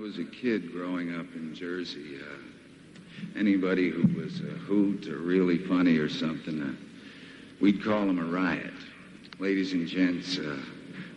was a kid growing up in Jersey, uh, anybody who was a hoot or really funny or something, uh, we'd call him a riot. Ladies and gents, uh,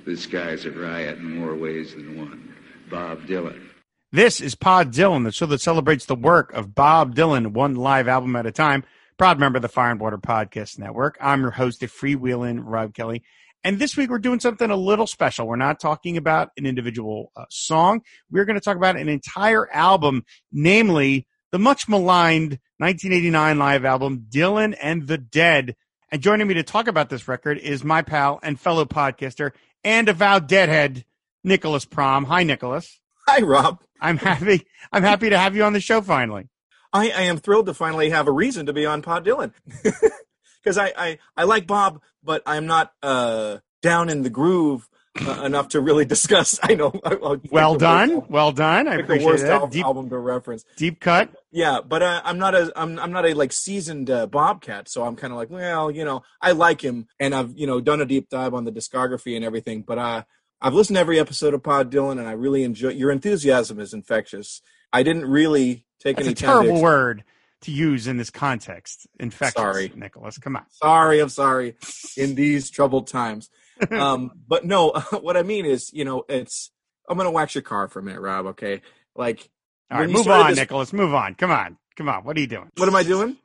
this guy's a riot in more ways than one. Bob Dylan. This is Pod Dylan, the show that celebrates the work of Bob Dylan, one live album at a time. Proud member of the Fire and Water Podcast Network. I'm your host, the freewheeling Rob Kelly. And this week we're doing something a little special. We're not talking about an individual uh, song. We're going to talk about an entire album, namely the much maligned 1989 live album, Dylan and the Dead. And joining me to talk about this record is my pal and fellow podcaster and avowed deadhead, Nicholas Prom. Hi, Nicholas. Hi, Rob. I'm happy. I'm happy to have you on the show finally. I, I am thrilled to finally have a reason to be on Pod Dylan. because I, I I like Bob, but I'm not uh, down in the groove uh, enough to really discuss. I know. I'll well done, well done. I appreciate the worst that. deep, album to reference. Deep cut. Yeah, but uh, I'm not a I'm I'm not a like seasoned uh, Bobcat, so I'm kind of like, well, you know, I like him, and I've you know done a deep dive on the discography and everything, but uh, I've listened to every episode of Pod Dylan, and I really enjoy your enthusiasm is infectious. I didn't really take That's any a terrible word to use in this context. Infectious, Sorry. Nicholas. Come on. Sorry, I'm sorry. In these troubled times, um, but no, what I mean is, you know, it's. I'm gonna wax your car for a minute, Rob. Okay, like. All right, move on, this- Nicholas. Move on. Come on. Come on. What are you doing? What am I doing?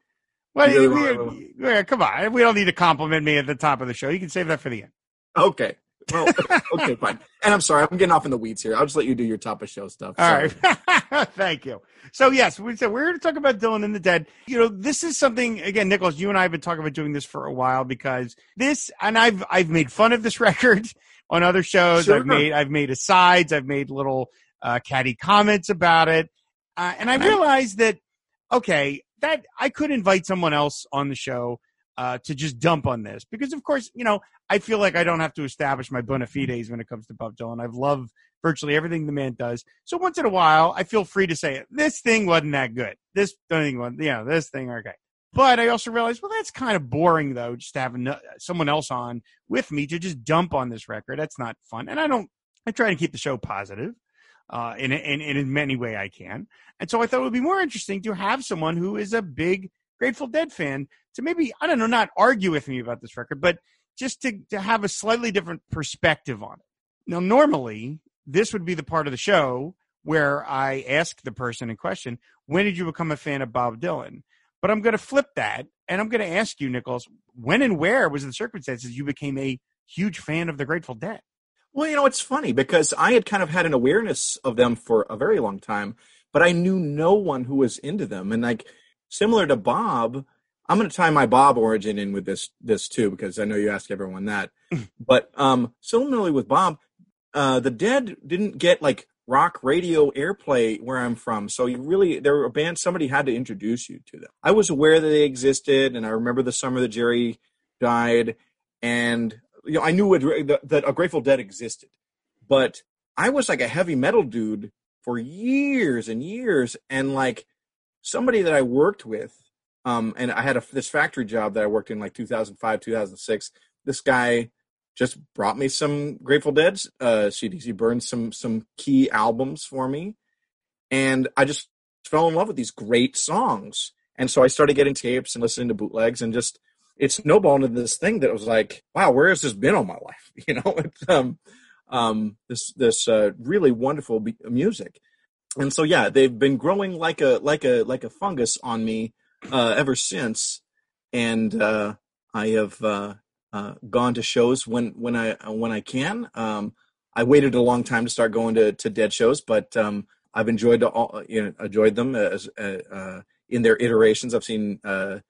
What, are You really we- we- yeah, come on. We don't need to compliment me at the top of the show. You can save that for the end. Okay. Well, okay, fine. And I'm sorry, I'm getting off in the weeds here. I'll just let you do your top of show stuff. All Sorry. right. Thank you. So yes, we said we're going to talk about Dylan and the Dead. You know, this is something again, Nicholas. You and I have been talking about doing this for a while because this, and I've I've made fun of this record on other shows. Sure. I've made I've made asides. I've made little uh, catty comments about it, uh, and I realized that okay, that I could invite someone else on the show uh, to just dump on this because, of course, you know, I feel like I don't have to establish my bona fides when it comes to Bob Dylan. I've loved virtually everything the man does. So once in a while, I feel free to say this thing wasn't that good. This thing was, you know, this thing okay. But I also realized, well, that's kind of boring though, just to have someone else on with me to just dump on this record. That's not fun. And I don't. I try to keep the show positive uh, in, in in in many way I can. And so I thought it would be more interesting to have someone who is a big Grateful Dead fan to maybe I don't know, not argue with me about this record, but just to to have a slightly different perspective on it. Now, normally this would be the part of the show where I ask the person in question, "When did you become a fan of Bob Dylan?" But I'm going to flip that, and I'm going to ask you, Nicholas, when and where was the circumstances you became a huge fan of the Grateful Dead? Well, you know, it's funny because I had kind of had an awareness of them for a very long time, but I knew no one who was into them. And like similar to Bob, I'm going to tie my Bob origin in with this this too because I know you ask everyone that. but um similarly with Bob, uh the Dead didn't get like rock radio airplay where I'm from. So you really there were a band somebody had to introduce you to them. I was aware that they existed and I remember the summer that Jerry died and you know I knew it, that, that a Grateful Dead existed. But I was like a heavy metal dude for years and years and like somebody that I worked with um and I had a this factory job that I worked in like 2005 2006 this guy just brought me some Grateful Dead uh, CDs. He burned some some key albums for me, and I just fell in love with these great songs. And so I started getting tapes and listening to bootlegs, and just it snowballed into this thing that was like, wow, where has this been all my life? You know, it's, um, um, this this uh, really wonderful music. And so yeah, they've been growing like a like a like a fungus on me uh, ever since, and uh, I have. Uh, uh, gone to shows when when I when I can. Um, I waited a long time to start going to, to dead shows, but um, I've enjoyed all you know enjoyed them as uh, uh, in their iterations. I've seen uh,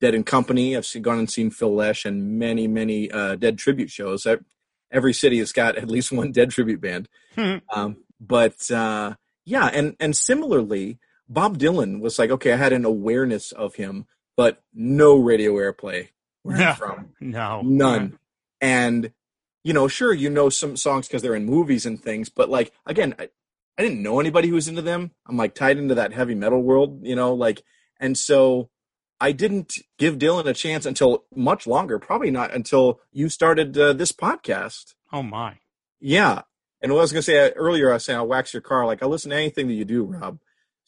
Dead and Company. I've seen, gone and seen Phil Lesh and many many uh, Dead tribute shows. I, every city has got at least one Dead tribute band. um, but uh, yeah, and and similarly, Bob Dylan was like, okay, I had an awareness of him, but no radio airplay where No. from. No, None. And you know, sure, you know some songs because they're in movies and things, but like again, I, I didn't know anybody who was into them. I'm like tied into that heavy metal world, you know, like, and so I didn't give Dylan a chance until much longer, probably not until you started uh, this podcast. Oh my. Yeah, And what I was going to say uh, earlier, I was saying I'll wax your car. Like I listen to anything that you do, Rob.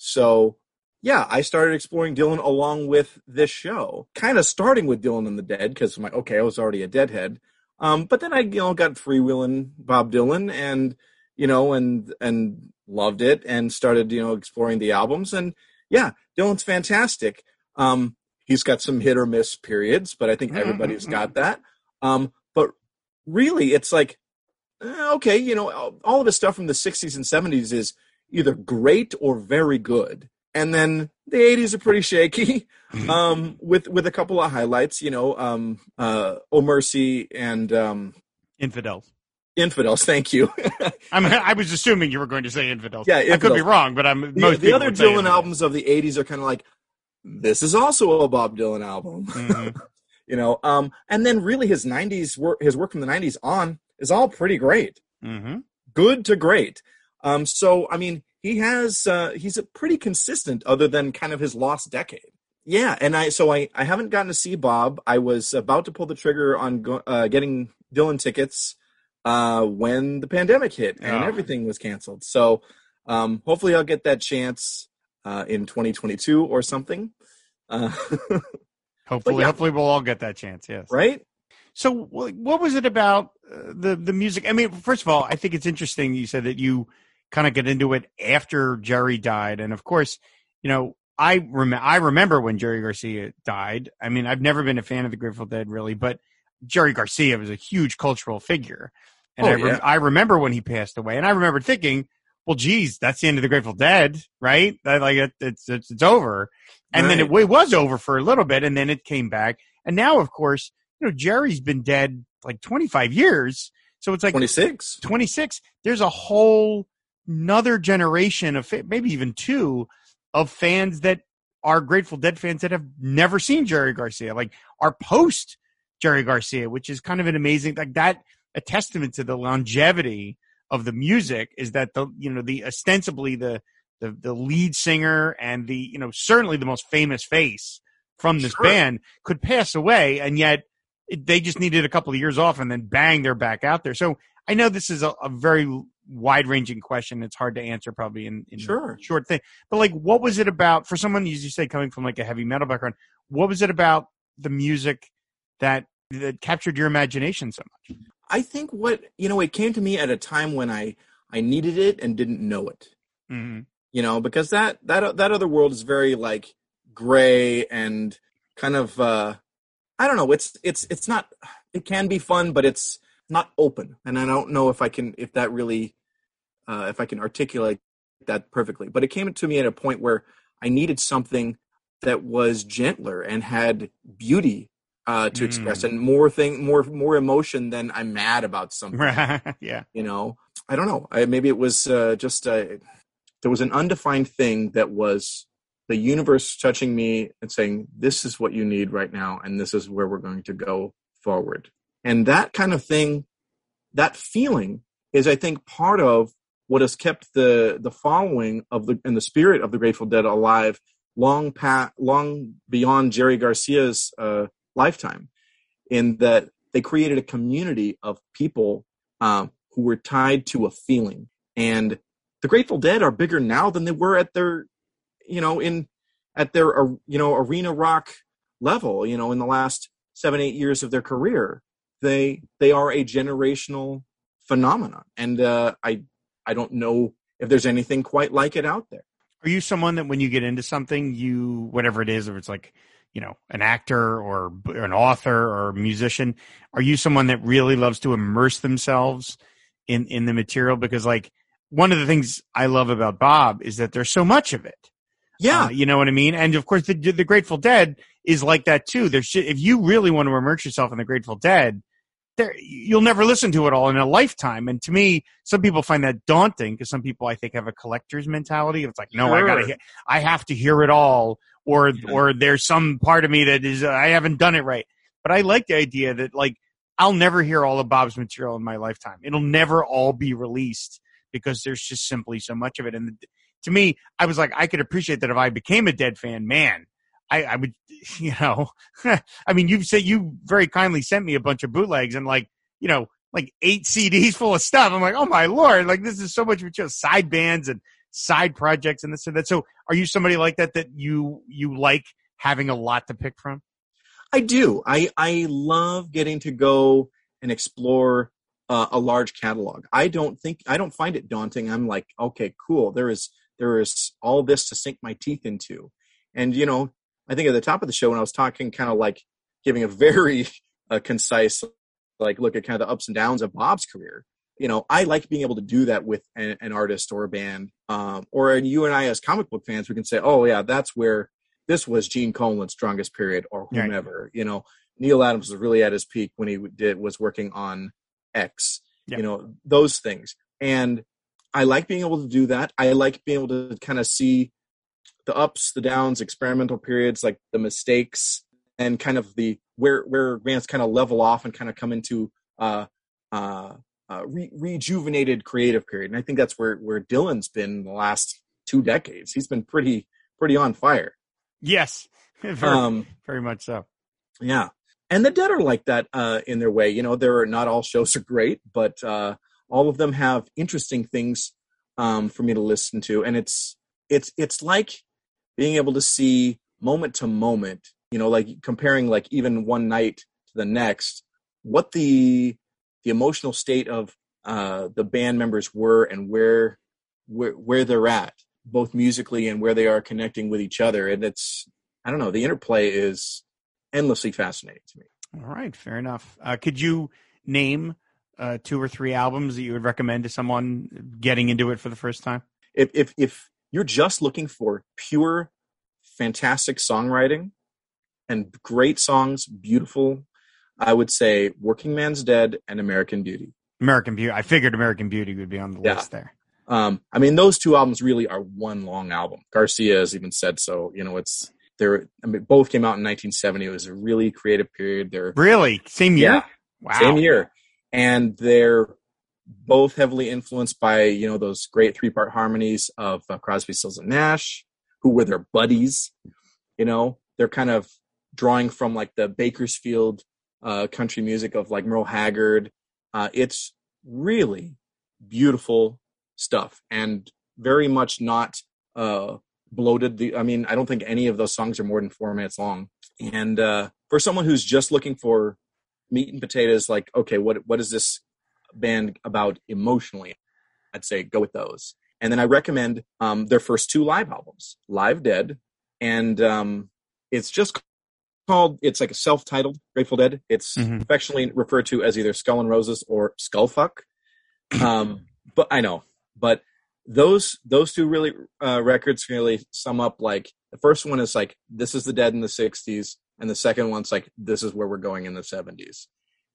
So yeah, I started exploring Dylan along with this show. Kind of starting with Dylan and the Dead because I'm like, okay, I was already a Deadhead. Um, but then I, you know, got freewheeling Bob Dylan and you know, and and loved it and started, you know, exploring the albums. And yeah, Dylan's fantastic. Um, he's got some hit or miss periods, but I think everybody's got that. Um, but really, it's like, eh, okay, you know, all of his stuff from the 60s and 70s is either great or very good. And then the 80s are pretty shaky, um, with with a couple of highlights, you know, um, uh, Oh Mercy and um, Infidels. Infidels. Thank you. I mean, I was assuming you were going to say Infidels. Yeah, I could be wrong, but I'm the, most the other Dylan Infidels. albums of the 80s are kind of like, this is also a Bob Dylan album. Mhm. you know um and then really his 90s work his work from the 90s on is all pretty great Mhm. good to great um so i mean he has uh he's a pretty consistent other than kind of his lost decade yeah and i so i i haven't gotten to see bob i was about to pull the trigger on go, uh, getting dylan tickets uh when the pandemic hit and Oh. everything was canceled so um hopefully i'll get that chance uh in 2022 or something uh Hopefully, yeah. hopefully we'll all get that chance. Yes. right So, what was it about uh, the the music? I mean, first of all, I think it's interesting. You said that you kind of get into it after Jerry died, and of course, you know, I rem- I remember when Jerry Garcia died. I mean, I've never been a fan of the Grateful Dead, really, but Jerry Garcia was a huge cultural figure, and Oh, I, rem- yeah. I remember when he passed away, and I remember thinking. Well, geez, that's the end of the Grateful Dead, right? That, like it, it's, it's it's over, and then it, it was over for a little bit, and then it came back, and now, of course, you know, Jerry's been dead like 25 years. So it's like 26 26. There's a whole another generation of, maybe even two, of fans that are Grateful Dead fans that have never seen Jerry Garcia, like are post Jerry Garcia, which is kind of an amazing, like that, a testament to the longevity of the music is that the, you know, the ostensibly the, the, the lead singer and the, you know, certainly the most famous face from this Sure. band could pass away. And yet it, they just needed a couple of years off and then bang, they're back out there. So I know this is a, a very wide ranging question. It's hard to answer probably in, in Sure. short thing, but like, what was it about for someone, as you say, coming from like a heavy metal background, what was it about the music that, that captured your imagination so much? I think what you know, it came to me at a time when I I needed it and didn't know it. Mm-hmm. You know, because that that that other world is very like gray and kind of uh I don't know. It's it's it's not. It can be fun, but it's not open, and I don't know if I can if that really uh, if I can articulate that perfectly. But it came to me at a point where I needed something that was gentler and had beauty uh, to express and more thing more more emotion than I'm mad about something. yeah. You know, I don't know. I, maybe it was uh, just uh, there was an undefined thing that was the universe touching me and saying, "This is what you need right now, and this is where we're going to go forward." And that kind of thing, that feeling, is I think part of what has kept the the following of the and the spirit of the Grateful Dead alive long past, long beyond Jerry Garcia's uh, lifetime, in that they created a community of people um, who were tied to a feeling. And the Grateful Dead are bigger now than they were at their, you know, in at their uh, you know arena rock level. You know, in the last seven eight years of their career, they they are a generational phenomenon, and uh, I I don't know if there's anything quite like it out there. Are you someone that when you get into something, you whatever it is, if it's like you know an actor or, or an author or a musician, are you someone that really loves to immerse themselves in in the material? Because like one of the things I love about Bob is that there's so much of it. Yeah, Uh, you know what I mean? And of course, the, the Grateful Dead is like that too. There's if you really want to immerse yourself in the Grateful Dead, there you'll never listen to it all in a lifetime. And to me, some people find that daunting because some people I think have a collector's mentality. It's like, no, I gotta, hear, I have to hear it all, or Yeah. or there's some part of me that is I haven't done it right. But I like the idea that like I'll never hear all of Bob's material in my lifetime. It'll never all be released because there's just simply so much of it. And to me, I was like, I could appreciate that if I became a Dead fan, man, I, I would, you know, I mean, you've said you very kindly sent me a bunch of bootlegs and like, you know, like eight CDs full of stuff. I'm like, oh my lord, like this is so much material, side bands and side projects and this and that. So, are you somebody like that that you you like having a lot to pick from? I do. I I love getting to go and explore uh, a large catalog. I don't think I don't find it daunting. I'm like, okay, cool. There is there is all this to sink my teeth into, and you know, I think at the top of the show when I was talking, kind of like giving a very uh, concise like look at kind of the ups and downs of Bob's career. You know, I like being able to do that with an, an artist or a band, um, or you and I as comic book fans, we can say, oh yeah, that's where this was Gene Colan's strongest period, or whomever. Right. You know, Neal Adams was really at his peak when he did was working on X. Yep. You know, those things, and I like being able to do that. I like being able to kind of see the ups, the downs, experimental periods, like the mistakes, and kind of the where where bands kind of level off and kind of come into uh, uh, uh, re- rejuvenated creative period. And I think that's where where Dylan's been the last two decades. He's been pretty pretty on fire. Yes, very, um, very much so. Yeah, and the Dead are like that uh, in their way. You know, there are not all shows are great, but uh, all of them have interesting things um, for me to listen to, and it's it's it's like being able to see moment to moment. You know, like comparing like even one night to the next, what the the emotional state of uh, the band members were and where where where they're at both musically and where they are connecting with each other. And it's, I don't know, the interplay is endlessly fascinating to me. All right, fair enough. Uh, could you name uh, two or three albums that you would recommend to someone getting into it for the first time? If if if you're just looking for pure, fantastic songwriting and great songs, beautiful, I would say "Workingman's Dead" and "American Beauty." American Beauty. I figured American Beauty would be on the yeah. list there. Um, I mean, those two albums really are one long album. Garcia has even said so. You know, it's they're I mean, both came out in 1970. It was a really creative period. They're really same year. Yeah, wow. same year, and they're both heavily influenced by you know those great three part harmonies of uh, Crosby, Stills, and Nash, who were their buddies. You know, they're kind of drawing from like the Bakersfield uh, country music of like Merle Haggard. Uh, it's really beautiful stuff and very much not uh, bloated. The I mean, I don't think any of those songs are more than four minutes long. And uh, for someone who's just looking for meat and potatoes, like okay, what what is this band about emotionally? I'd say go with those. And then I recommend um, their first two live albums, Live Dead, and um, it's just called. It's like a self-titled Grateful Dead. It's mm-hmm. affectionately referred to as either Skull and Roses or Skullfuck. Um, but I know but those those two really uh, records really sum up like the first one is like this is the dead in the 60s and the second one's like this is where we're going in the 70s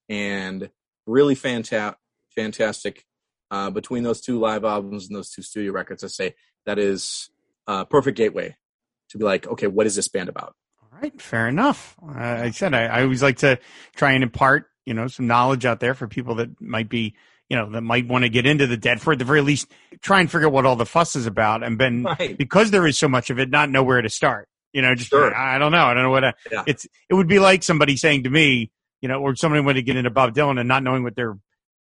and really fantastic fantastic uh, between those two live albums and those two studio records i say that is a perfect gateway to be like okay what is this band about all right fair enough uh, i said I, I always like to try and impart you know some knowledge out there for people that might be you know, that might want to get into the dead for at the very least try and figure out what all the fuss is about. And then right. because there is so much of it, not know where to start. You know, just sure. I don't know. I don't know what to, yeah. it's. It would be like somebody saying to me, you know, or somebody want to get into Bob Dylan and not knowing what they're,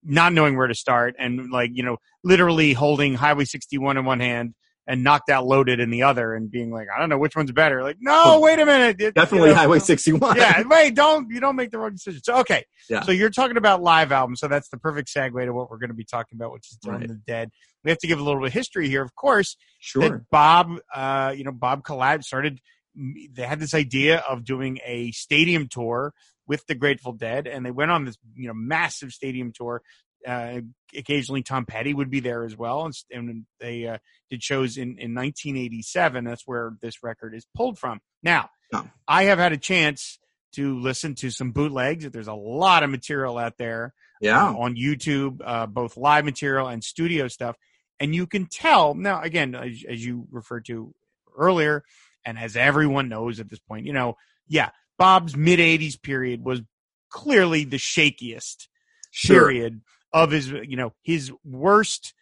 not knowing where to start, and like you know, literally holding Highway 61 in one hand and knocked out loaded in the other and being like, I don't know which one's better. Like, no, wait a minute. Definitely you know, Highway 61. yeah. Wait, don't, you don't make the wrong decision. So, okay. Yeah. So you're talking about live albums. So that's the perfect segue to what we're going to be talking about, which is Dylan right. the Dead. We have to give a little bit of history here, of course. Sure. Bob, uh, you know, Bob Collab started, they had this idea of doing a stadium tour with the Grateful Dead, and they went on this you know massive stadium tour uh, occasionally Tom Petty would be there as well, and, and they uh, did shows in, in 1987. That's where this record is pulled from. Now, oh. I have had a chance to listen to some bootlegs. There's a lot of material out there, yeah, uh, on YouTube, uh, both live material and studio stuff, and you can tell now. Again, as, as you referred to earlier, and as everyone knows at this point, you know, yeah, Bob's mid 80s period was clearly the shakiest sure. period of his, you know, his worst,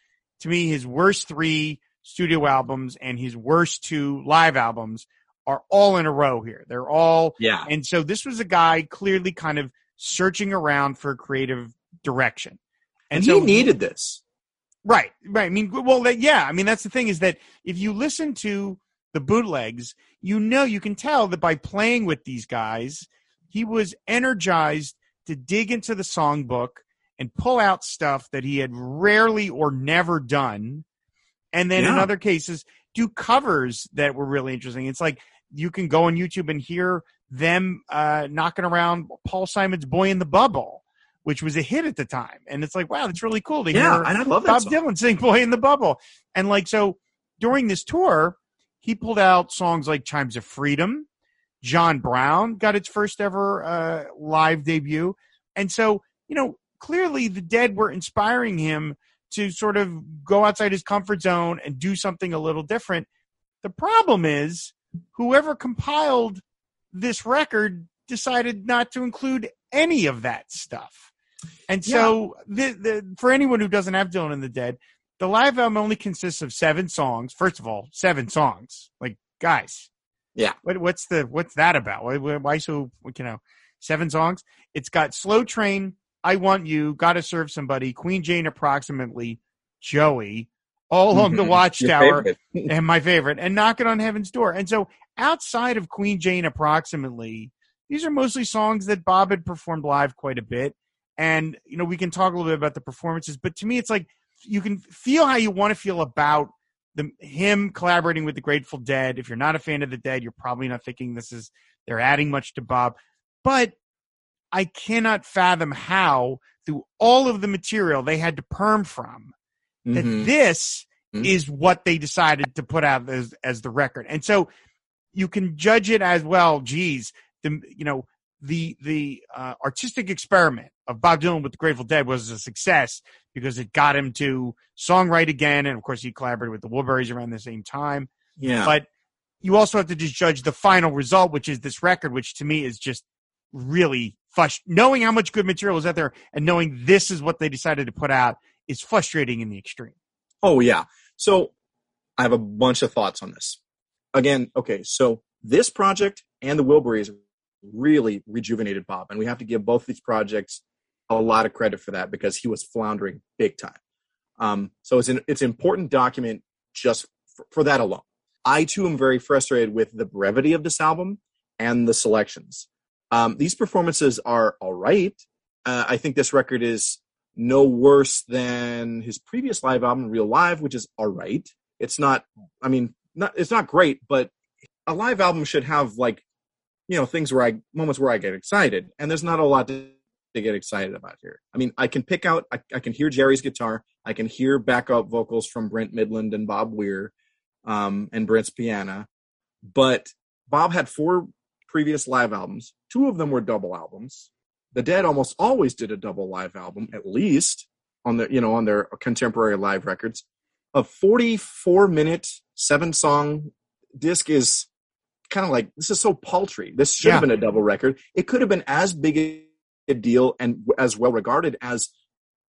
to me, his worst three studio albums and his worst two live albums are all in a row here. They're all, yeah. And so this was a guy clearly kind of searching around for creative direction. And, so, he needed this. Right, right. I mean, well, yeah. I mean, that's the thing is that if you listen to the bootlegs, you know, you can tell that by playing with these guys, he was energized to dig into the songbook and pull out stuff that he had rarely or never done. And then yeah. in other cases, do covers that were really interesting. It's like you can go on YouTube and hear them uh, knocking around Paul Simon's Boy in the Bubble, which was a hit at the time. And it's like, wow, that's really cool to yeah, hear and I love Bob. Dylan sing Boy in the Bubble. And like, so during this tour, he pulled out songs like Chimes of Freedom. John Brown got its first ever uh, live debut. And so, you know, clearly the dead were inspiring him to sort of go outside his comfort zone and do something a little different. The problem is, whoever compiled this record decided not to include any of that stuff. And so, yeah. the, the, for anyone who doesn't have Dylan and the Dead, the live album only consists of seven songs. First of all, seven songs. Like, guys, yeah. What, what's the what's that about? Why, why so you know seven songs? It's got Slow Train, I Want You, Gotta Serve Somebody, Queen Jane approximately, Joey, All Along the Watchtower, and my favorite, and Knocking on Heaven's Door. And so outside of Queen Jane approximately, these are mostly songs that Bob had performed live quite a bit. And, you know, we can talk a little bit about the performances, but to me, it's like you can feel how you want to feel about the him collaborating with the Grateful Dead. If you're not a fan of the Dead, you're probably not thinking this is they're adding much to Bob. But I cannot fathom how, through all of the material they had to perm from, that mm-hmm. this mm-hmm. is what they decided to put out as, as the record. And so you can judge it as well. Geez, the you know the the uh, artistic experiment of Bob Dylan with the Grateful Dead was a success because it got him to songwrite again, and of course he collaborated with the Wilburys around the same time. Yeah, but you also have to just judge the final result, which is this record, which to me is just really fush. Knowing how much good material is out there and knowing this is what they decided to put out is frustrating in the extreme. Oh yeah. So I have a bunch of thoughts on this. Again, okay, so this project and the Wilburys really rejuvenated Bob, and we have to give both these projects a lot of credit for that because he was floundering big time. Um, so it's an it's an important document just for, for that alone. I too am very frustrated with the brevity of this album and the selections. Um, these performances are all right. Uh, I think this record is no worse than his previous live album, Real Live, which is all right. It's not, I mean, not it's not great, but a live album should have like, you know, things where I moments where I get excited, and there's not a lot to, to get excited about here. I mean, I can pick out, I, I can hear Jerry's guitar, I can hear backup vocals from Brent Mydland and Bob Weir, um, and Brent's piano, but Bob had four previous live albums. Two of them were double albums. The Dead almost always did a double live album, at least on the you know on their contemporary live records. A 44 minute seven song disc is kind of like this is so paltry. This should yeah. have been a double record. It could have been as big deal and as well regarded as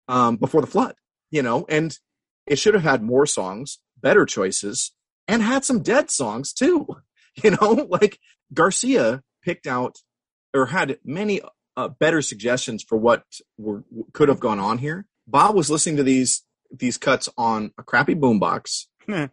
um, Before the Flood, you know, and it should have had more songs, better choices, and had some dead songs too. You know, like Garcia picked out or had many uh, better suggestions for what were, could have gone on here. Bob was listening to these these cuts on a crappy boombox hmm.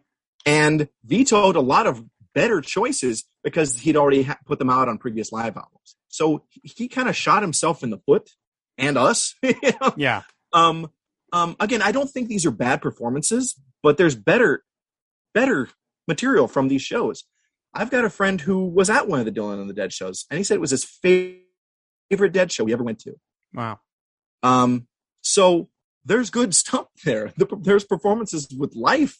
and vetoed a lot of better choices because he'd already ha- put them out on previous live albums. So he kind of shot himself in the foot and us. you know? Yeah. Um, um, again, I don't think these are bad performances, but there's better, better material from these shows. I've got a friend who was at one of the Dylan and the Dead shows, and he said it was his favorite Dead show he ever went to. Wow. Um, so there's good stuff there. There's performances with life.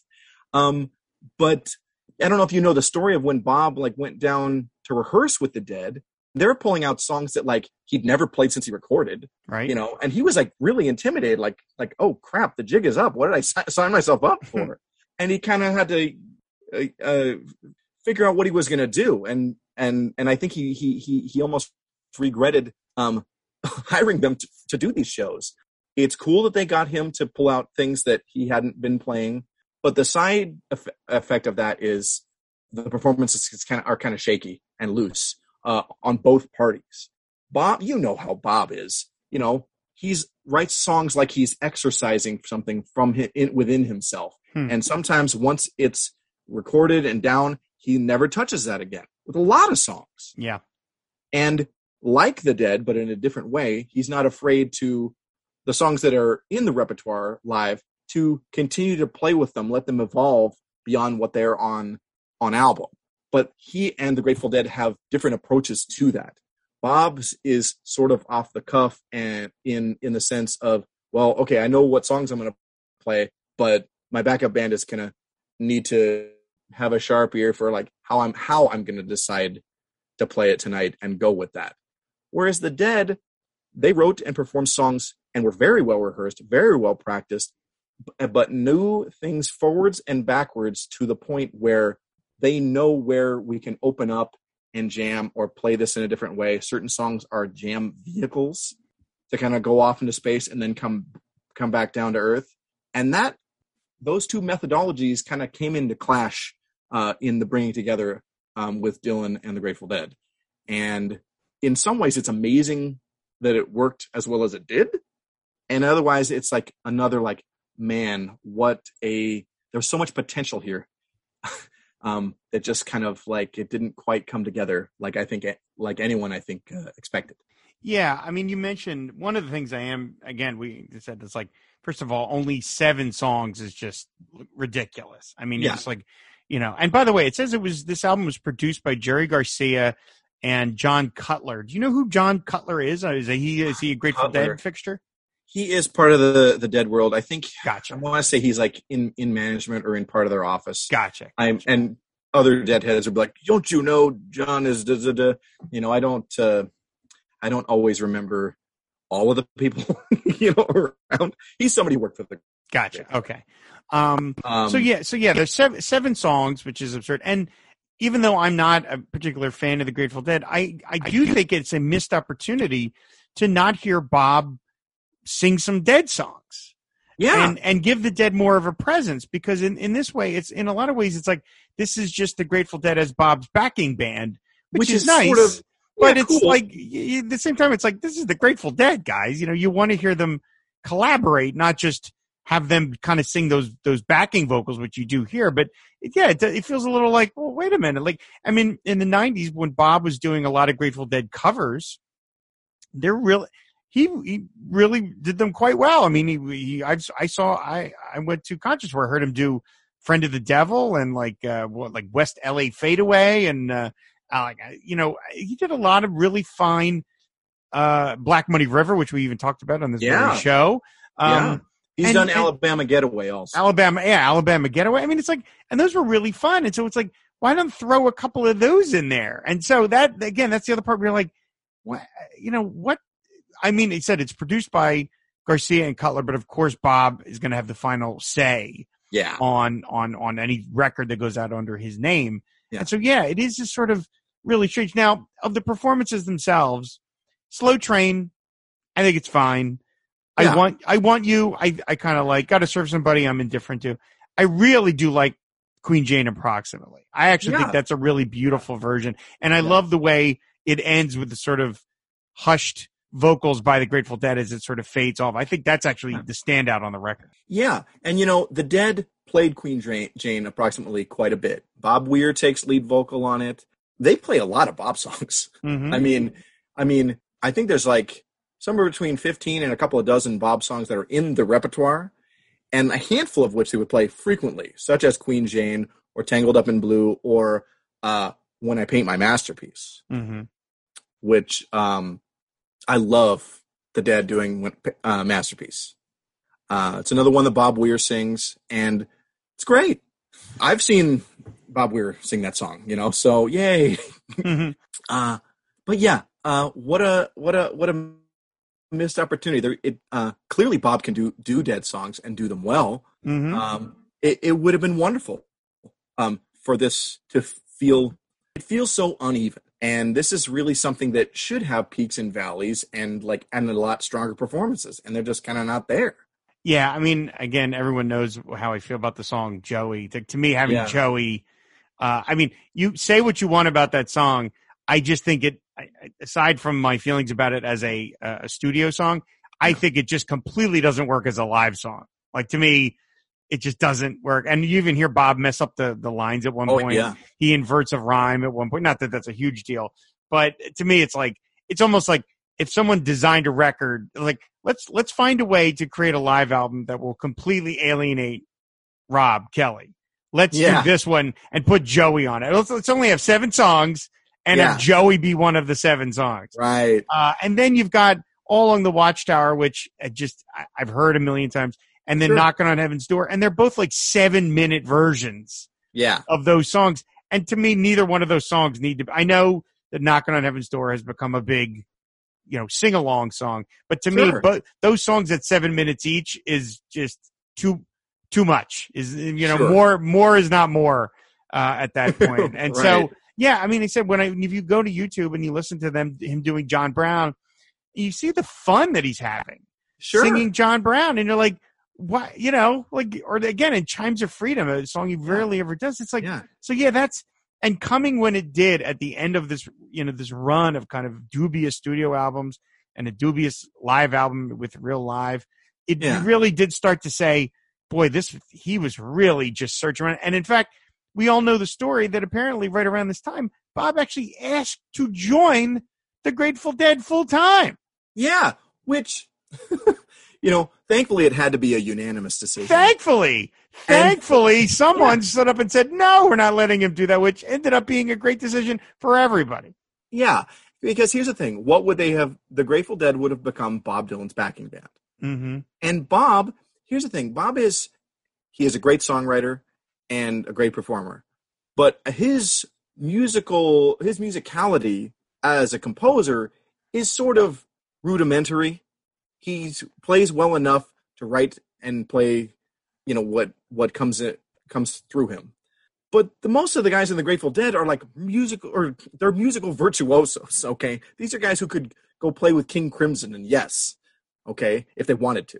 Um, but I don't know if you know the story of when Bob like went down to rehearse with the Dead. They were pulling out songs that like he'd never played since he recorded, right? You know, and he was like really intimidated, like like oh crap, the jig is up. What did I si- sign myself up for? and he kind of had to uh, uh, figure out what he was going to do. And and and I think he he he he almost regretted um, hiring them to, to do these shows. It's cool that they got him to pull out things that he hadn't been playing, but the side effect of that is the performances kind of are kind of shaky and loose uh, on both parties. Bob, you know how Bob is. You know, he's writes songs like he's exercising something from him, in, within himself. Hmm. And sometimes once it's recorded and down, he never touches that again. With a lot of songs. Yeah. And like the Dead, but in a different way, he's not afraid to the songs that are in the repertoire live to continue to play with them, let them evolve beyond what they're on on album. But he and the Grateful Dead have different approaches to that. Bob's is sort of off the cuff and in in the sense of, well, okay, I know what songs I'm going to play, but my backup band is going to need to have a sharp ear for like how I'm how I'm going to decide to play it tonight and go with that. Whereas the Dead, they wrote and performed songs and were very well rehearsed, very well practiced, but knew things forwards and backwards to the point where they know where we can open up and jam or play this in a different way. Certain songs are jam vehicles to kind of go off into space and then come come back down to earth. And that those two methodologies kind of came into clash uh, in the bringing together um, with Dylan and the Grateful Dead. And in some ways, it's amazing that it worked as well as it did. And otherwise, it's like another like, man, what a there's so much potential here. um, that just kind of like it didn't quite come together like I think like anyone I think uh, expected. Yeah, I mean, you mentioned one of the things I am again. We said this like first of all, only seven songs is just ridiculous. I mean, Yeah. it's like you know. And by the way, it says it was this album was produced by Jerry Garcia and John Cutler. Do you know who John Cutler is? Uh, Is he is he a Grateful Cutler. Dead fixture? He is part of the the Dead World. I think Gotcha. I want to say he's like in in management or in part of their office. gotcha. I'm and other deadheads would be like, "Don't you know John is da da da?" You know, I don't. uh I don't always remember all of the people you know around. He's somebody who worked for the. Gotcha. Okay. Um, Um, so yeah, so yeah, there's seven seven songs, which is absurd. And even though I'm not a particular fan of the Grateful Dead, I I do think it's a missed opportunity to not hear Bob sing some Dead songs yeah, and and give the Dead more of a presence because in in this way, it's in a lot of ways, it's like this is just the Grateful Dead as Bob's backing band, which, which is, is nice. sort of. but yeah, it's cool. like at the same time, it's like this is the Grateful Dead guys. You know, you want to hear them collaborate, not just have them kind of sing those those backing vocals, which you do here. But it, yeah, it, it feels a little like, well, wait a minute. Like, I mean, in the '90s when Bob was doing a lot of Grateful Dead covers, they're really he he really did them quite well. I mean, he, he I I saw I I went to concerts where I heard him do "Friend of the Devil" and like uh what like West L.A. Fadeaway and uh, uh, like uh, you know he did a lot of really fine uh Black Muddy River, which we even talked about on this Yeah. very show. Um, yeah, he's and- done Alabama Getaway also. Alabama, yeah, Alabama Getaway. I mean, it's like, and those were really fun. And so it's like, why not throw a couple of those in there? And so that again, that's the other part where you're like, what, you know, what? I mean, he said it's produced by Garcia and Cutler, but of course Bob is going to have the final say yeah, on on on any record that goes out under his name. Yeah. And so yeah, it is just sort of really strange. Now, of the performances themselves, Slow Train, I think it's fine. Yeah. I want I want you. I I kind of like got to serve somebody I'm indifferent to. I really do like Queen Jane approximately. I actually Yeah. think that's a really beautiful version, and I love the way it ends with the sort of hushed vocals by the Grateful Dead as it sort of fades off. I think that's actually the standout on the record. yeah. And you know, the Dead played Queen Jane, approximately quite a bit. Bob Weir takes lead vocal on it. They play a lot of Bob songs. Mhm. I mean, I mean, I think there's like somewhere between 15 and a couple of dozen Bob songs that are in the repertoire, and a handful of which they would play frequently, such as Queen Jane or Tangled Up in Blue or uh, When I Paint My Masterpiece, Mhm. which um, I love the Dead doing uh, Masterpiece. Uh, it's another one that Bob Weir sings, and it's great. I've seen Bob Weir sing that song, you know, so yay. Mhm. Uh, but yeah, uh, what a what a what a missed opportunity. There, it uh, clearly Bob can do do dead songs and do them well. Mhm. Um, it, it would have been wonderful um, for this to feel. It feels so uneven, and this is really something that should have peaks and valleys, and like and a lot stronger performances, and they're just kind of not there. Yeah, I mean, again, everyone knows how I feel about the song Joey. To, to me, having Yeah. Joey, uh, I mean, you say what you want about that song. I just think it, aside from my feelings about it as a, a studio song, I think it just completely doesn't work as a live song. Like to me, it just doesn't work. And you even hear Bob mess up the, the lines at one Oh, point. yeah. He inverts a rhyme at one point. Not that that's a huge deal, but to me, it's like, it's almost like if someone designed a record, like let's, let's find a way to create a live album that will completely alienate Rob Kelly. Let's Yeah. do this one and put Joey on it. Let's, let's only have seven songs and Yeah. have Joey be one of the seven songs. Right. Uh, and then you've got All Along the Watchtower, which I just I, I've heard a million times, and then Sure. Knocking on Heaven's Door, and they're both like seven minute versions Yeah. of those songs. And to me, neither one of those songs need to. I know that Knocking on Heaven's Door has become a big, you know, sing along song, but to me, but those songs at seven minutes each is just too too much. Is you know Sure. more more is not more uh, at that point. And so yeah, I mean, he said when I if you go to YouTube and you listen to them him doing John Brown, you see the fun that he's having Sure. singing John Brown, and you're like, what? You know, like or again in Chimes of Freedom, a song he rarely ever does. It's like yeah. so yeah, that's and coming when it did at the end of this, you know, this run of kind of dubious studio albums and a dubious live album with real live, it Yeah. really did start to say, boy, this he was really just searching around. And in fact, we all know the story that apparently right around this time, Bob actually asked to join the Grateful Dead full time. Yeah. Which, you know, thankfully it had to be a unanimous decision. Thankfully, thankfully, someone stood up and said, "No, we're not letting him do that," which ended up being a great decision for everybody. yeah. Because here's the thing what would they have? The Grateful Dead would have become Bob Dylan's backing band. Mm-hmm. And Bob, here's the thing Bob is, he is a great songwriter and a great performer. But his musical, his musicality as a composer is sort of rudimentary. He plays well enough to write and play, you know, what, what comes, in, comes through him. But the most of the guys in the Grateful Dead are like musical, or they're musical virtuosos. Okay, these are guys who could go play with King Crimson, and yes, okay, if they wanted to,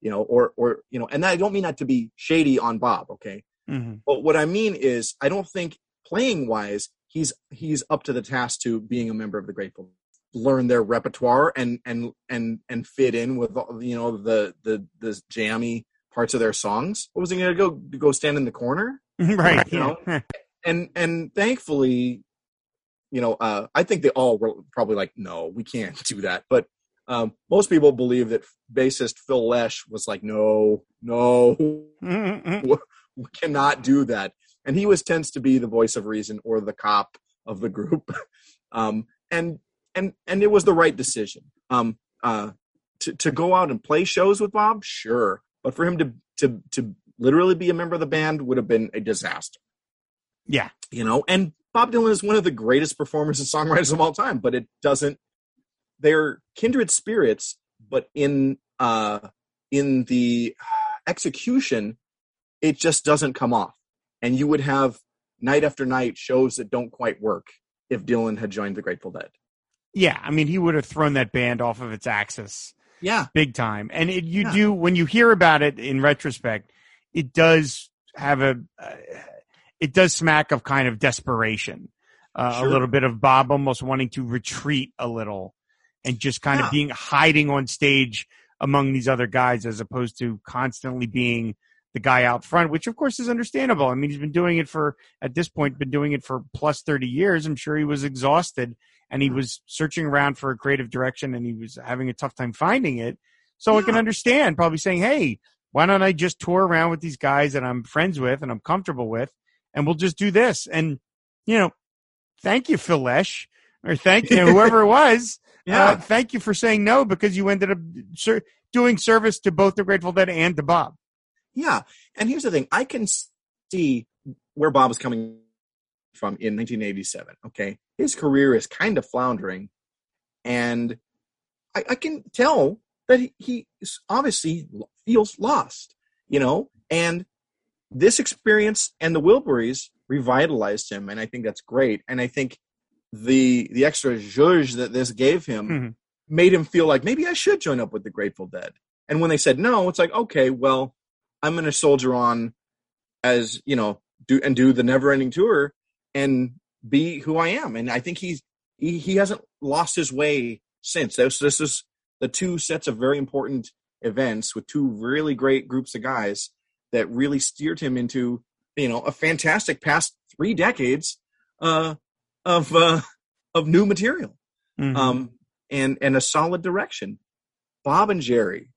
you know, or or you know, and I don't mean that to be shady on Bob, okay, Mm-hmm. but what I mean is I don't think playing wise he's he's up to the task to being a member of the Grateful, learn their repertoire and and and and fit in with all, you know the the the jammy parts of their songs. What was he going to go go stand in the corner? right. You know? and and thankfully you know uh i think they all were probably like no we can't do that but um most people believe that bassist phil lesh was like no no we cannot do that and he was tends to be the voice of reason or the cop of the group um and and and it was the right decision. Um uh to, to go out and play shows with bob sure but for him to to to literally be a member of the band would have been a disaster. Yeah. you know and bob dylan is one of the greatest performers and songwriters of all time but it doesn't they're kindred spirits but in uh in the execution it just doesn't come off. And you would have night after night shows that don't quite work if dylan had joined the grateful dead Yeah. I mean, he would have thrown that band off of its axis yeah big time. And it, you Yeah. do, when you hear about it in retrospect, it does have a, uh, it does smack of kind of desperation. Uh, Sure. A little bit of Bob almost wanting to retreat a little and just kind Yeah. of being hiding on stage among these other guys as opposed to constantly being the guy out front, which of course is understandable. I mean, he's been doing it for, at this point, been doing it for plus 30 years. I'm sure he was exhausted and he was searching around for a creative direction and he was having a tough time finding it. So I can understand probably saying, Hey, why don't I just tour around with these guys that I'm friends with and I'm comfortable with and we'll just do this. And, you know, thank you, Phil Lesh or thank you, whoever it was. Uh, thank you for saying no because you ended up ser- doing service to both the Grateful Dead and to Bob. Yeah, and here's the thing: I can see where Bob is coming from in 1987. Okay, his career is kind of floundering, and I, I can tell that he, he obviously feels lost. You know, and this experience and the Wilburys revitalized him, and I think that's great. And I think the the extra zhuzh that this gave him Mhm. made him feel like maybe I should join up with the Grateful Dead. And when they said no, it's like okay, well, I'm going to soldier on as you know do and do the never ending tour and be who I am. And I think he's he, he hasn't lost his way since. This this is the two sets of very important events with two really great groups of guys that really steered him into you know a fantastic past three decades uh, of uh, of new material Mhm. um, and and a solid direction. Bob and Jerry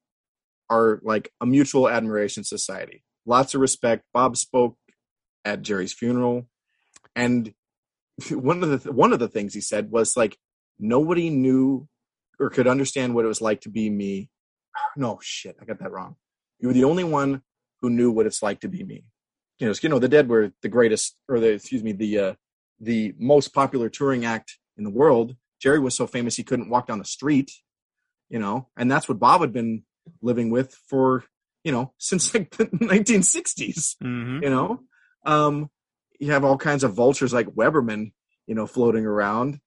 are like a mutual admiration society. Lots of respect. Bob spoke at Jerry's funeral, and one of the one of the things he said was like nobody knew or could understand what it was like to be me. No shit, I got that wrong. You were the only one who knew what it's like to be me. You know, you know, the Dead were the greatest, or the excuse me, the uh, the most popular touring act in the world. Jerry was so famous he couldn't walk down the street, you know, and that's what Bob had been living with for, you know, since like the 1960s, Mhm. you know. Um, you have all kinds of vultures like Weberman, you know, floating around.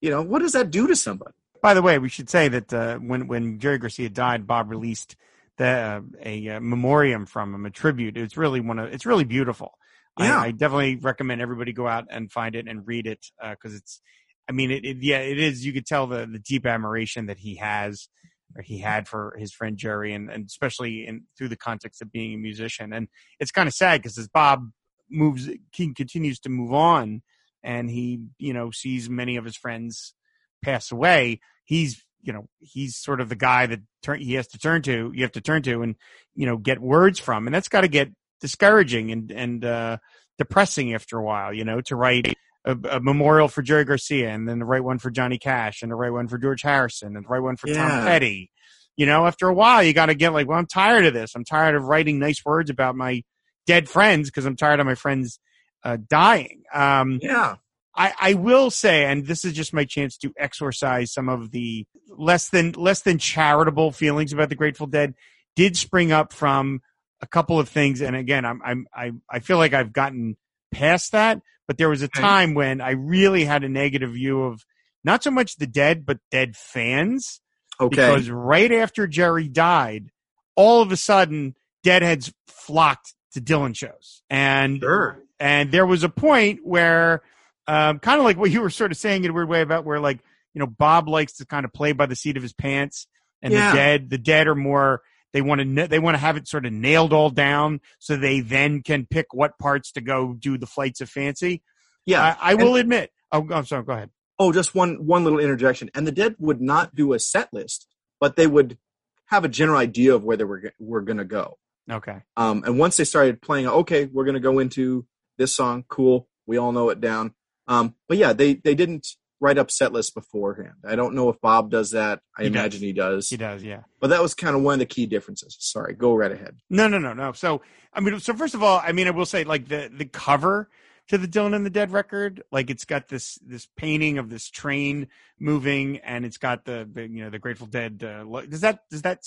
You know, what does that do to somebody? By the way, we should say that uh, when when Jerry Garcia died, Bob released the uh, a uh, memoriam from him, a tribute. It's really one of it's really beautiful. Yeah. I, I definitely recommend everybody go out and find it and read it because it's. I mean, it, it yeah, it is. You could tell the the deep admiration that he has or he had for his friend Jerry, and, and especially in through the context of being a musician. And it's kind of sad because as Bob moves, he continues to move on, and he you know sees many of his friends pass away. He's you know he's sort of the guy that turn he has to turn to you have to turn to and you know get words from. And that's got to get discouraging and and uh depressing after a while you know to write a, a memorial for Jerry Garcia and then the right one for Johnny Cash and the right one for George Harrison and the right one for Tom Petty. You know after a while you got to get like well I'm tired of this. I'm tired of writing nice words about my dead friends because I'm tired of my friends uh dying um Yeah. I, I will say, and this is just my chance to exorcise some of the less than less than charitable feelings about the Grateful Dead. Did spring up from a couple of things, and again, I'm I'm I I feel like I've gotten past that. But there was a time when I really had a negative view of not so much the Dead, but Dead fans. Okay. Because right after Jerry died, all of a sudden, Deadheads flocked to Dylan shows, and sure. and there was a point where, um, kind of like what you were sort of saying in a weird way about where like, you know, Bob likes to kind of play by the seat of his pants and Yeah. the dead, the dead are more, they want to, they want to have it sort of nailed all down so they then can pick what parts to go do the flights of fancy. Yeah. I, I will admit, oh, I'm sorry, go ahead. Oh, just one one little interjection. And the Dead would not do a set list, but they would have a general idea of where they were were going to go. Okay. Um, and once they started playing, okay, we're going to go into this song. Cool, we all know it down. Um, but yeah, they they didn't write up set lists beforehand. I don't know if Bob does that. I He does. imagine he does. He does. Yeah. But that was kind of one of the key differences. Sorry, go right ahead. No, no, no, no. So, I mean, so first of all, I mean, I will say like the, the cover to the Dylan and the Dead record, like it's got this, this painting of this train moving and it's got the, the you know, the Grateful Dead, uh, does that, does that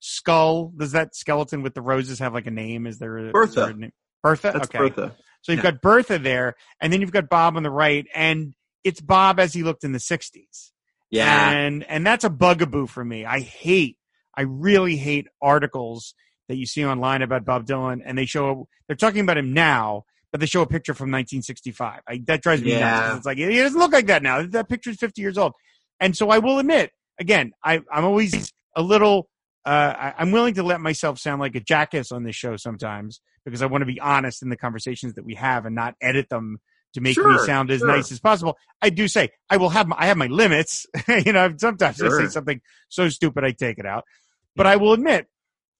skull, does that skeleton with the roses have like a name? Is there a, Bertha. is there a name? Bertha? That's okay. Bertha. So you've Yeah. got Bertha there and then you've got Bob on the right and it's Bob as he looked in the sixties. Yeah. And and that's a bugaboo for me. I hate, I really hate articles that you see online about Bob Dylan, and they show they're talking about him now, but they show a picture from 1965. I, that drives me nuts. Yeah. It's like he doesn't look like that now. That picture's 50 years old. And so I will admit, again, I, I'm always a little. Uh, I, I'm willing to let myself sound like a jackass on this show sometimes because I want to be honest in the conversations that we have and not edit them to make me sound as sure. nice as possible. I do say I will have my, I have my limits. you know, sometimes I say something so stupid I take it out. But I will admit,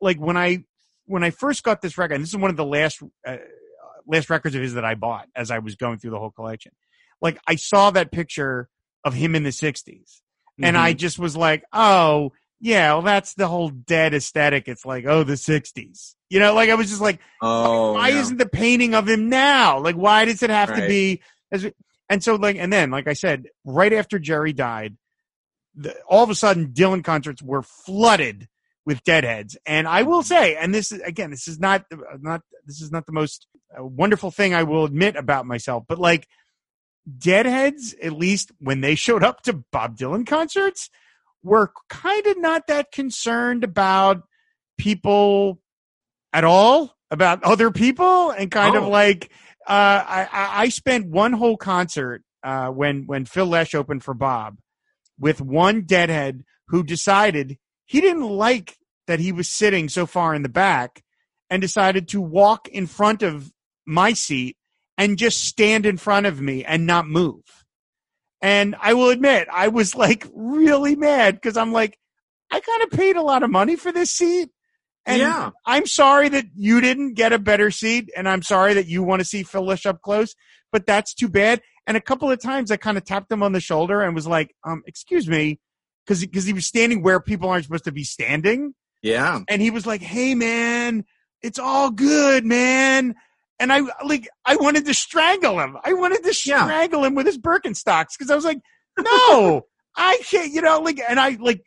like when I when I first got this record, and this is one of the last uh, last records of his that I bought as I was going through the whole collection. Like I saw that picture of him in the '60s, and Mhm. I just was like, oh yeah, well that's the whole dead aesthetic. It's like oh the '60s, you know. Like I was just like oh, why isn't the painting of him now? Like, why does it have to be? As, and so, like, and then, like I said, right after Jerry died, the, all of a sudden, Dylan concerts were flooded with Deadheads. And I will say, and this is again, this is not not this is not the most uh, wonderful thing I will admit about myself, but like Deadheads, at least when they showed up to Bob Dylan concerts, were kind of not that concerned about people at all about other people and kind of Oh. like uh, I, I I spent one whole concert uh, when when Phil Lesh opened for Bob with one deadhead who decided he didn't like that he was sitting so far in the back and decided to walk in front of my seat and just stand in front of me and not move. And I will admit, I was like really mad because I'm like, I kind of paid a lot of money for this seat. And Yeah. I'm sorry that you didn't get a better seat. And I'm sorry that you want to see Phil Lesh up close, but that's too bad. And a couple of times I kind of tapped him on the shoulder and was like, um, excuse me, because because he was standing where people aren't supposed to be standing, Yeah. and he was like, "Hey, man, it's all good, man." And I like I wanted to strangle him. I wanted to Yeah. strangle him with his Birkenstocks because I was like, "No, I can't." You know, like, and I like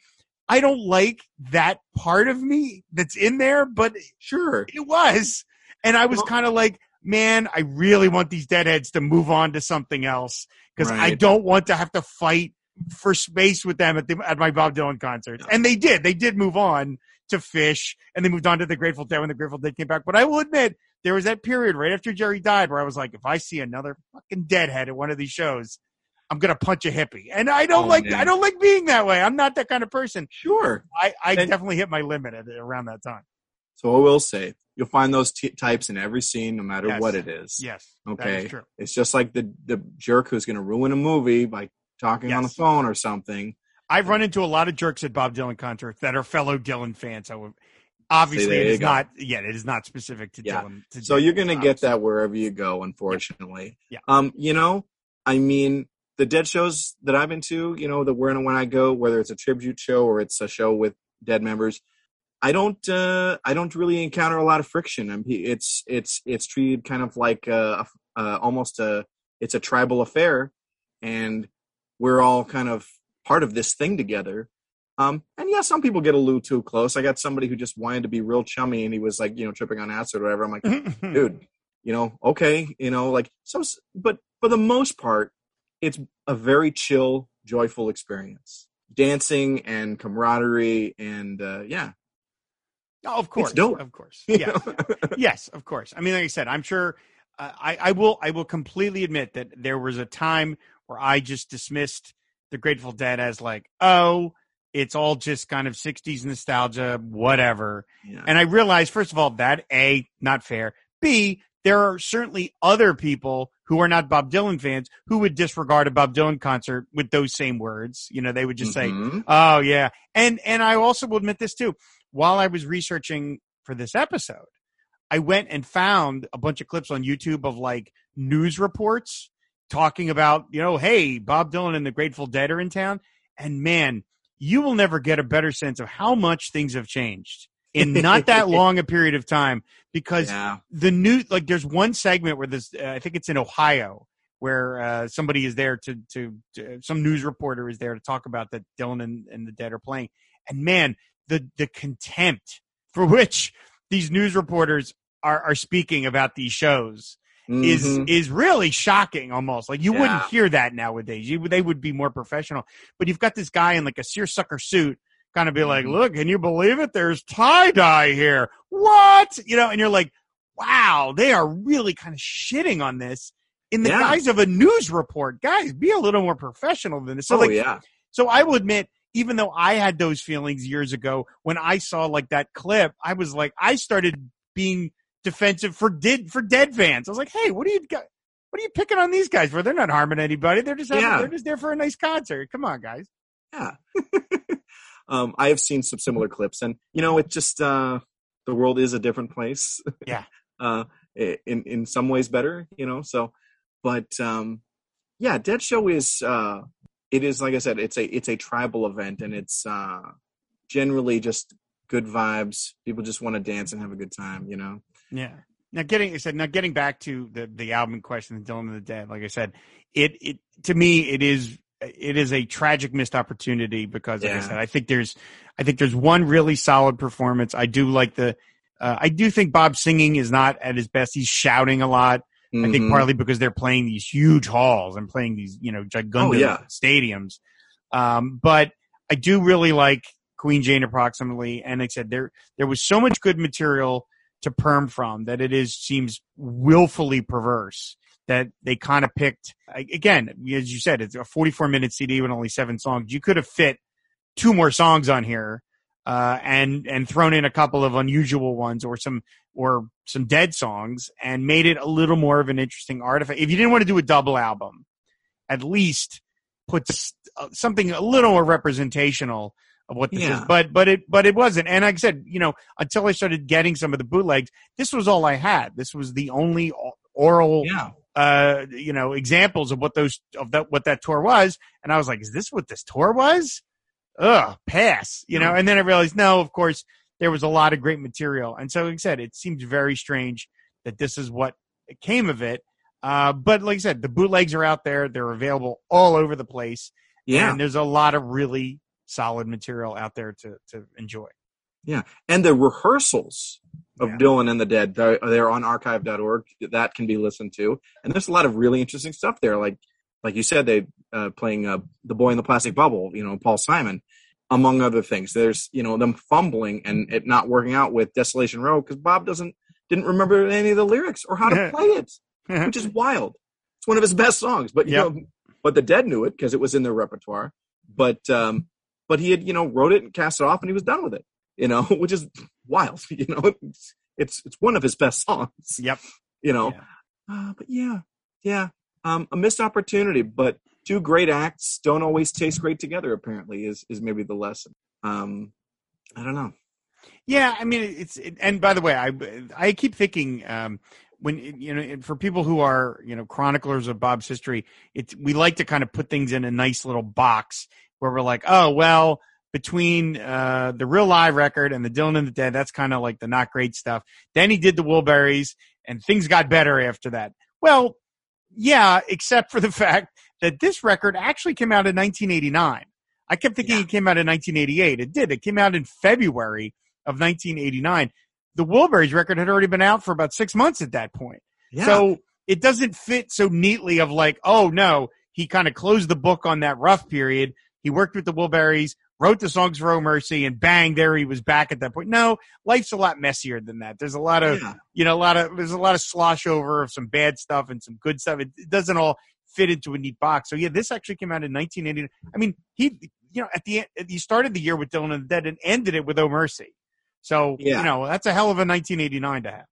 I don't like that part of me that's in there, but Sure. it was. And I was Well- kind of like, man, I really want these deadheads to move on to something else because I don't want to have to fight for space with them at the at my Bob Dylan concert. And they did. They did move on to Phish, and they moved on to the Grateful Dead when the Grateful Dead came back. But I will admit, there was that period right after Jerry died where I was like, if I see another fucking deadhead at one of these shows. I'm gonna punch a hippie, and I don't Oh, like man. I don't like being that way. I'm not that kind of person. Sure. I, I And- definitely hit my limit at around that time. So I will say, you'll find those t- types in every scene, no matter Yes. what it is. Yes, Okay. is true. It's just like the the jerk who's going to ruin a movie by talking on the phone or something. I've run into a lot of jerks at Bob Dylan concerts that are fellow Dylan fans. I would, obviously, it is go. not. Yeah, it is not specific to Yeah. Dylan. to So Dylan, you're going to get that wherever you go, unfortunately. Yeah. Um, you know, I mean, the dead shows that I've been to, you know, the where and when I go, whether it's a tribute show or it's a show with dead members, I don't, uh, I don't really encounter a lot of friction. I mean, it's, it's, it's treated kind of like, uh, uh, almost a, it's a tribal affair and we're all kind of part of this thing together. Um, and yeah, some people get a little too close. I got somebody who just wanted to be real chummy and he was like, you know, tripping on acid or whatever. I'm like, dude, you know, okay, you know, like so, but for the most part, it's a very chill, joyful experience. Dancing and camaraderie, and uh, yeah, Oh, of course, of course. Yeah. Yes, yes, of course. I mean, like I said, I'm sure. Uh, I, I will. I will completely admit that there was a time where I just dismissed the Grateful Dead as like, oh, it's all just kind of '60s nostalgia, whatever. yeah. And I realized, first of all, that A, not fair. B, there are certainly other people who are not Bob Dylan fans who would disregard a Bob Dylan concert with those same words. You know, they would just say, Mhm. Oh yeah. And and I also will admit this too. While I was researching for this episode, I went and found a bunch of clips on YouTube of like news reports talking about, you know, hey, Bob Dylan and the Grateful Dead are in town. And man, you will never get a better sense of how much things have changed in not that long a period of time because yeah, the new like there's one segment where this uh, I think it's in Ohio where uh, somebody is there to, to to some news reporter is there to talk about that Dylan and, and the Dead are playing. And man the the contempt for which these news reporters are are speaking about these shows is Mhm. is really shocking almost. Like you wouldn't hear that nowadays. You they would be more professional. But you've got this guy in like a seersucker suit kind of be like Mhm. look can you believe it? There's tie dye here. What? You know and you're like wow they are really kind of shitting on this in the Yeah. guise of a news report. Guys be a little more professional than this. So oh like yeah, so I will admit, even though I had those feelings years ago, when I saw like that clip, I was like, I started being defensive for did for dead fans. I was like, hey, what are you got? What are you picking on these guys for? They're not harming anybody. They're just having, Yeah. they're just there for a nice concert. Come on, guys. yeah. um, I have seen some similar clips, and you know, it just uh, the world is a different place. Yeah. uh, in in some ways better, you know. So, but um, yeah, Dead Show is uh, it is like I said, it's a it's a tribal event, and it's uh, generally just good vibes. People just want to dance and have a good time, you know. Yeah. Now getting I said now getting back to the the album question, Dylan of the Dead. Like I said, it it to me it is it is a tragic missed opportunity because like I said, I think there's I think there's one really solid performance. I do like the uh, I do think Bob singing is not at his best. He's shouting a lot. I think Mhm. partly because they're playing these huge halls and playing these, you know, gigantic Oh, yeah. stadiums. Um, but I do really like Queen Jane approximately. And like I said, there, there was so much good material to perm from that it is, seems willfully perverse that they kind of picked, again, as you said, it's a 44 minute CD with only seven songs. You could have fit two more songs on here, uh, and and thrown in a couple of unusual ones or some or some dead songs and made it a little more of an interesting artifact. If you didn't want to do a double album, at least put uh, something a little more representational of what this Yeah. is. But but it but it wasn't. And like I said, you know, until I started getting some of the bootlegs, this was all I had. This was the only oral Yeah. uh you know examples of what those of that what that tour was and i was like is this what this tour was ugh pass you know and then i realized no of course there was a lot of great material and so like i said it seems very strange that this is what came of it uh but like i said the bootlegs are out there they're available all over the place Yeah. and there's a lot of really solid material out there to to enjoy Yeah, and the rehearsals of Yeah. Dylan and the Dead, they're, they're on archive.org. That can be listened to. And there's a lot of really interesting stuff there. Like, like you said, they, uh, playing, uh, The Boy in the Plastic Bubble, you know, Paul Simon, among other things. There's, you know, them fumbling and it not working out with Desolation Row because Bob doesn't, didn't remember any of the lyrics or how to play it, which is wild. It's one of his best songs, but you Yep. know, but the Dead knew it because it was in their repertoire. But, um, but he had, you know, wrote it and cast it off and he was done with it you know, which is wild. You know, it's it's, it's one of his best songs. yep You know, Yeah. uh, but yeah, yeah, um, a missed opportunity. But two great acts don't always taste great together. Apparently, is is maybe the lesson. Um, I don't know. Yeah, I mean it's it, and by the way, I I keep thinking um when you know for people who are you know chroniclers of Bob's history, it's we like to kind of put things in a nice little box where we're like, oh well, between uh the real live record and the Dylan and the Dead, that's kind of like the not great stuff. Then he did the Wilburys, and things got better after that. Well, yeah, except for the fact that this record actually came out in 1989. I kept thinking Yeah. it came out in 1988. It did. It came out in February of 1989. The Wilburys record had already been out for about six months at that point. Yeah, So it doesn't fit so neatly of like, oh no, he kind of closed the book on that rough period. He worked with the Wilburys, wrote the songs for Oh Mercy, and bang, there he was back at that point. No, life's a lot messier than that. There's a lot of yeah, you know, a lot of there's a lot of slosh over of some bad stuff and some good stuff. It, it doesn't all fit into a neat box. So yeah, this actually came out in 1989. I mean, he, you know, at the end, he started the year with Dylan and the Dead and ended it with Oh Mercy. So Yeah. you know, that's a hell of a 1989 to have.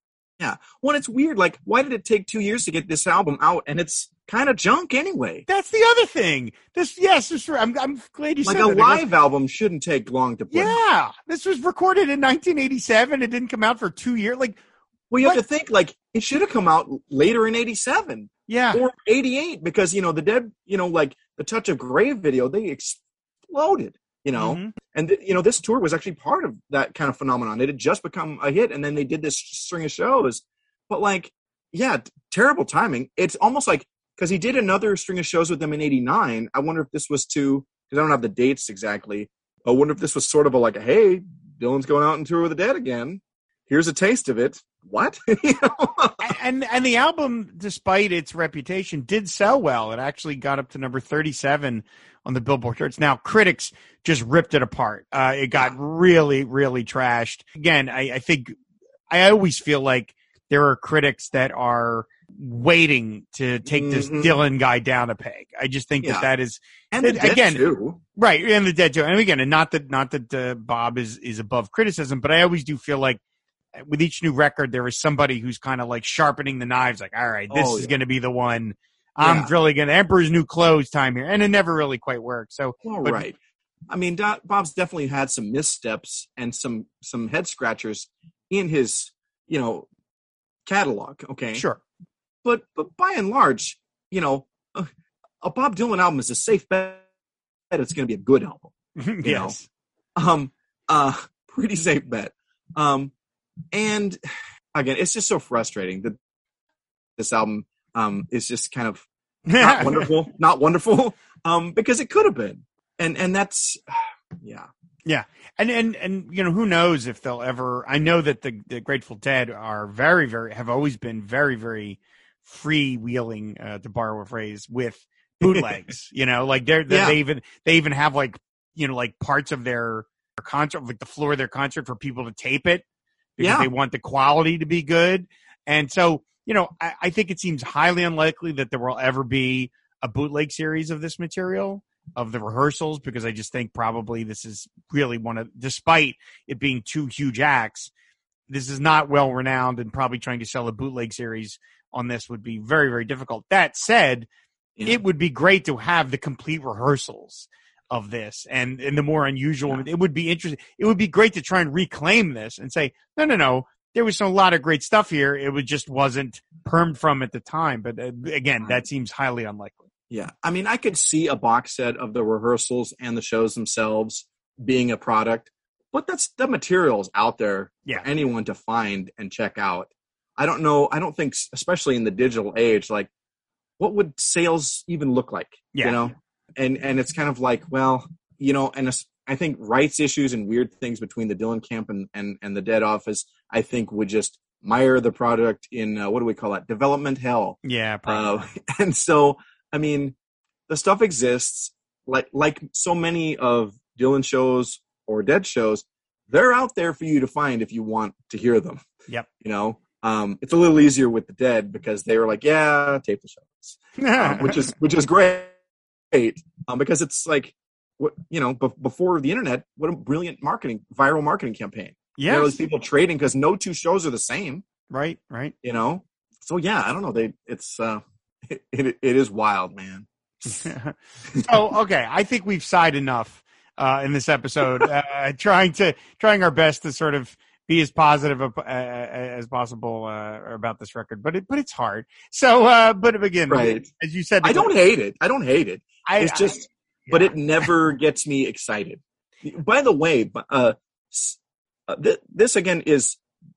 Well, it's weird. Like, why did it take two years to get this album out? And it's kind of junk anyway. That's the other thing. This, yes, this, I'm, I'm glad you Like said a that. It was- live album shouldn't take long to put. yeah, this was recorded in 1987. It didn't come out for two years. Like, Well, you have to think like it should have come out later in '87. yeah, or 88 because you know the dead you know like the Touch of Grey video they exploded you know? Mhm. and th- you know this tour was actually part of that kind of phenomenon. It had just become a hit and then they did this string of shows. But like yeah t- terrible timing. It's almost like because he did another string of shows with them in 89 i wonder if this was to because i don't have the dates exactly i wonder if this was sort of a like hey dylan's going out and tour with the dead again. Here's a taste of it what you know and and the album, despite its reputation, did sell well. It actually got up to number thirty-seven on the Billboard charts. Now, critics just ripped it apart. Uh, it got really, really trashed. Again, I, I think I always feel like there are critics that are waiting to take this Mhm. Dylan guy down a peg. I just think Yeah. that that is and the It- dead again, too. Right, and the dead too. And again, and not that not that uh, Bob is is above criticism, but I always do feel like with each new record, there is somebody who's kind of like sharpening the knives. Like, all right, this Oh, is going to be the one. I'm Yeah. really going to Emperor's New Clothes time here, and it never really quite worked. So Well, But- right. I mean, Do- Bob's definitely had some missteps and some some head scratchers in his, you know, catalog. Okay, sure, but but by and large, you know, a, a Bob Dylan album is a safe bet. It's going to be a good album. yes, Um, uh, pretty safe bet. Um, and again, it's just so frustrating that this album um is just kind of not wonderful, not wonderful, um, because it could have been, and and that's, yeah. Yeah, and and and you know who knows if they'll ever i know that the, the grateful dead are very very have always been very very freewheeling uh, to borrow a phrase with bootlegs you know like they're, they Yeah. they even they even have like you know like parts of their concert like the floor of their concert for people to tape it because Yeah. they want the quality to be good and so you know I, I think it seems highly unlikely that there will ever be a bootleg series of this material of the rehearsals because I just think probably this is really one of, despite it being two huge acts, this is not well renowned and probably trying to sell a bootleg series on this would be very, very difficult. That said, Yeah. it would be great to have the complete rehearsals of this and, and the more unusual, Yeah. it would be interesting. It would be great to try and reclaim this and say, no, no, no, there was a lot of great stuff here. It was just wasn't permed from at the time. But uh, again, that seems highly unlikely. Yeah. I mean, I could see a box set of the rehearsals and the shows themselves being a product, but that's the materials out there Yeah. for anyone to find and check out. I don't know. I don't think, especially in the digital age, like what would sales even look like? Yeah. You know, and and it's kind of like, well, you know, and I think rights issues and weird things between the Dylan camp and and, and the Dead Office, I think would just mire the product in uh, what do we call that? Development hell. Yeah. Probably. Uh, and so, I mean, the stuff exists. Like like so many of Dylan shows or Dead shows, they're out there for you to find if you want to hear them. Yep. You know, um, it's a little easier with the Dead because they were like, yeah, tape the shows, um, which is which is great um, because it's like. What you know, be- before the internet, what a brilliant marketing, viral marketing campaign. You know, yes. those people trading because no two shows are the same right. Right. you know so yeah i don't know they it's uh it, it, it is wild man so okay, I think we've sighed enough uh, in this episode, uh, trying to trying our best to sort of be as positive uh, as possible uh, about this record, but it but it's hard. So, uh, but again, Right. as you said, i don't hate it i don't hate it I, it's just I- but it never gets me excited. By the way uh, uh th- this again is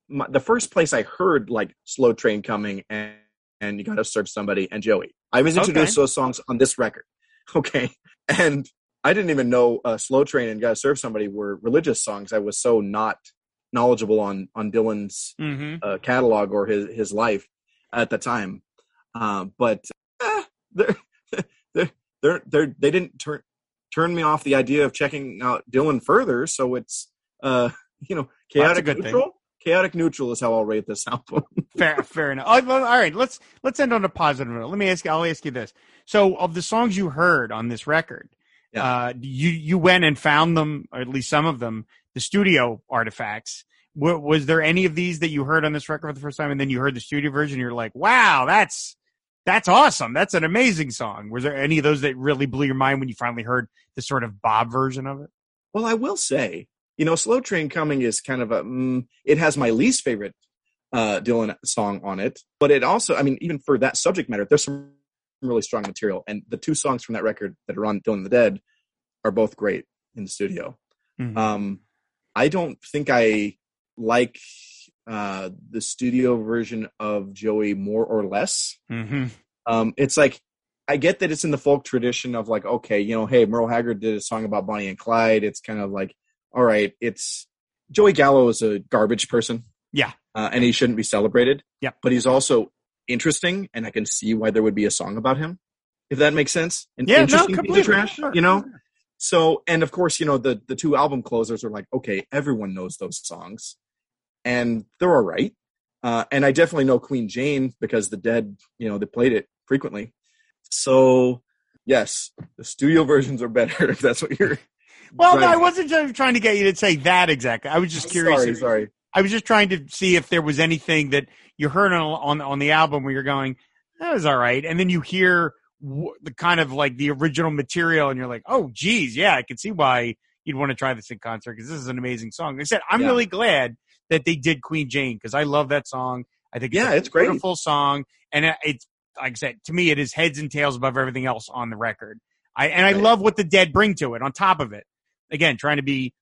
my, the first place i heard like slow train coming and and you gotta serve somebody and joey. I was introduced to those songs on this record okay? And i didn't even know uh, slow train and gotta serve somebody were religious songs. I was so not knowledgeable on on dylan's Mhm. uh, catalog or his his life at the time. Uh, but eh, they're, they're they didn't turn turn me off the idea of checking out Dylan further. So it's uh you know Well, that's a chaotic good thing. neutral. Chaotic neutral is how I'll rate this album. fair, fair enough. Oh, all right, let's let's end on a positive note. Let me ask you. I'll ask you this. So, of the songs you heard on this record, Yeah. uh, you you went and found them, or at least some of them, the studio artifacts. W- was there any of these that you heard on this record for the first time, and then you heard the studio version? You're like, wow, that's that's awesome. That's an amazing song. Was there any of those that really blew your mind when you finally heard the sort of Bob version of it? well, I will say, you know, Slow Train Coming is kind of a mm, it has my least favorite uh Dylan song on it, but it also, I mean, even for that subject matter, there's some really strong material, and the two songs from that record that are on Dylan and the Dead are both great in the studio. Mhm. Um, I don't think I like uh, the studio version of Joey more or less. Mhm. Um, it's like I get that it's in the folk tradition of like, okay, you know, hey, Merle Haggard did a song about Bonnie and Clyde. It's kind of like, all right, it's Joey Gallo is a garbage person. Yeah. uh, and he shouldn't be celebrated. Yeah. but he's also interesting, and I can see why there would be a song about him, if that makes sense. An Yeah, no, completely. trash, you know. So, and of course, you know, the the two album closers are like, okay, everyone knows those songs, and they're all right. Uh, and I definitely know Queen Jane because the Dead, you know, they played it frequently. So, yes, the studio versions are better. If that's what you're. Well, no, I wasn't trying to get you to say that exactly. I was just curious. Sorry, if- sorry. I was just trying to see if there was anything that you heard on on, on the album where you're going, that was all right, and then you hear w- the kind of like the original material, and you're like, oh, geez, yeah, I can see why you'd want to try this in concert because this is an amazing song. Like I said, I'm Yeah. really glad that they did Queen Jane because I love that song. I think it's Yeah, a it's great. beautiful song, and uh, it's like I said to me, it is heads and tails above everything else on the record. I and I Right. love what the Dead bring to it. On top of it, again, trying to be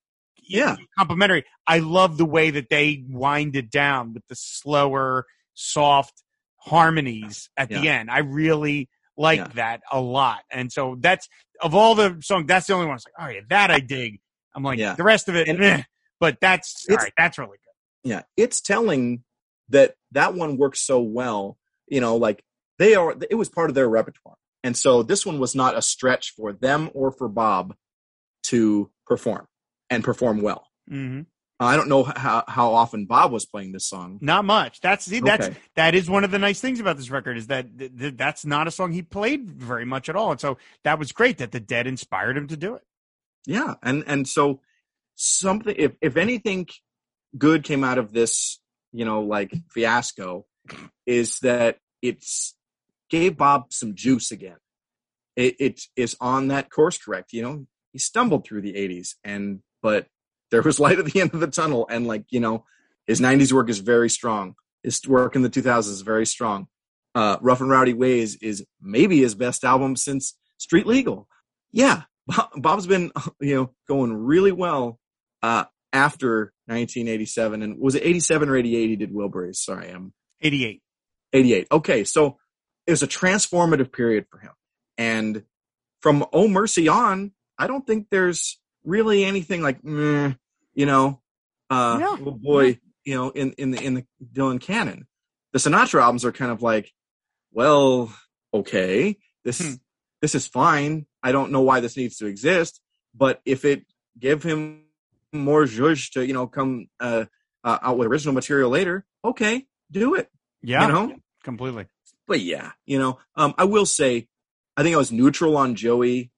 Yeah. complimentary. I love the way that they wind it down with the slower, soft harmonies at the end. I really like Yeah. that a lot. And so that's of all the songs, that's the only one. I was like, oh yeah, that I dig. I'm like Yeah. the rest of it, And- meh. but that's all right. That's really good. Yeah it's telling that that one works so well you know like they are it was part of their repertoire and so this one was not a stretch for them or for bob to perform and perform well hmm I don't know how, how often Bob was playing this song. Not much. That's see, that's Okay. that is one of the nice things about this record is that th- th- that's not a song he played very much at all, and so that was great that the Dead inspired him to do it. Yeah, and and so something if if anything good came out of this, you know, like fiasco, is that it's gave Bob some juice again. It it is on that course correct. You know, he stumbled through the '80s, and but there was light at the end of the tunnel, and like you know, his '90s work is very strong. His work in the 2000s is very strong. Uh, Rough and Rowdy Ways is maybe his best album since Street Legal. Yeah, Bob, Bob's been you know going really well uh, after 1987, and was it 87 or 88? He did Wilburys. Sorry, I'm Eighty eight. 88. Okay, so it was a transformative period for him, and from Oh Mercy on, I don't think there's really anything like, meh, you know, uh, No, oh boy, you know, in in the in the Dylan canon. The Sinatra albums are kind of like, well, okay, this Hmm. this is fine. I don't know why this needs to exist, but if it give him more zhuzh to you know come uh, uh, out with original material later, okay, do it. Yeah, You know, completely. but yeah, you know, um, I will say, I think I was neutral on Joey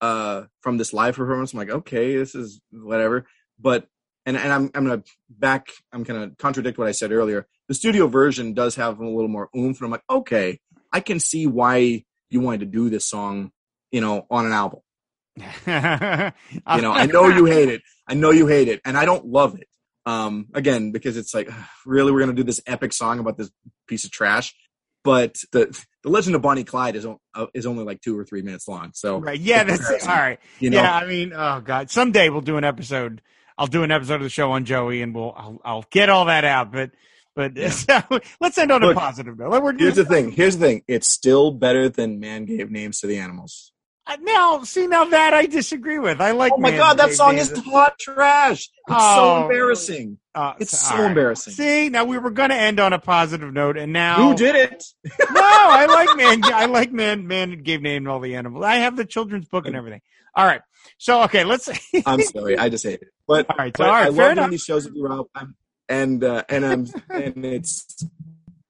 uh, from this live performance. I'm like, okay, this is whatever. But and and I'm I'm gonna back. I'm gonna contradict what I said earlier. The studio version does have a little more oomph, and I'm like, okay, I can see why you wanted to do this song, you know, on an album. You know, I know you hate it. I know you hate it, and I don't love it. Um, again, because it's like, really, we're gonna do this epic song about this piece of trash. But the the Legend of Bonnie Clyde is on- uh, is only like two or three minutes long. So right. Yeah, that's all comparison, you know, yeah, I mean, oh god, someday we'll do an episode. I'll do an episode of the show on Joey, and we'll I'll, I'll get all that out. But but Yeah. so, let's end on Look, a positive note. Here's the thing. Here's the thing. It's still better than Man gave names to the animals. Now, see, now that I disagree with. I like. Oh my Man god, that song is hot trash. It's Oh. so embarrassing. Uh, It's all so embarrassing. See, now we were going to end on a positive note, and now Who did it? no, I like man. I like man. Man gave name to all the animals. I have the children's book and everything. All right. So okay, let's. I'm sorry, I just hate it. But, all right. So but all right. I fair love enough. doing these shows with you, Rob. I'm, and uh, and I'm and it's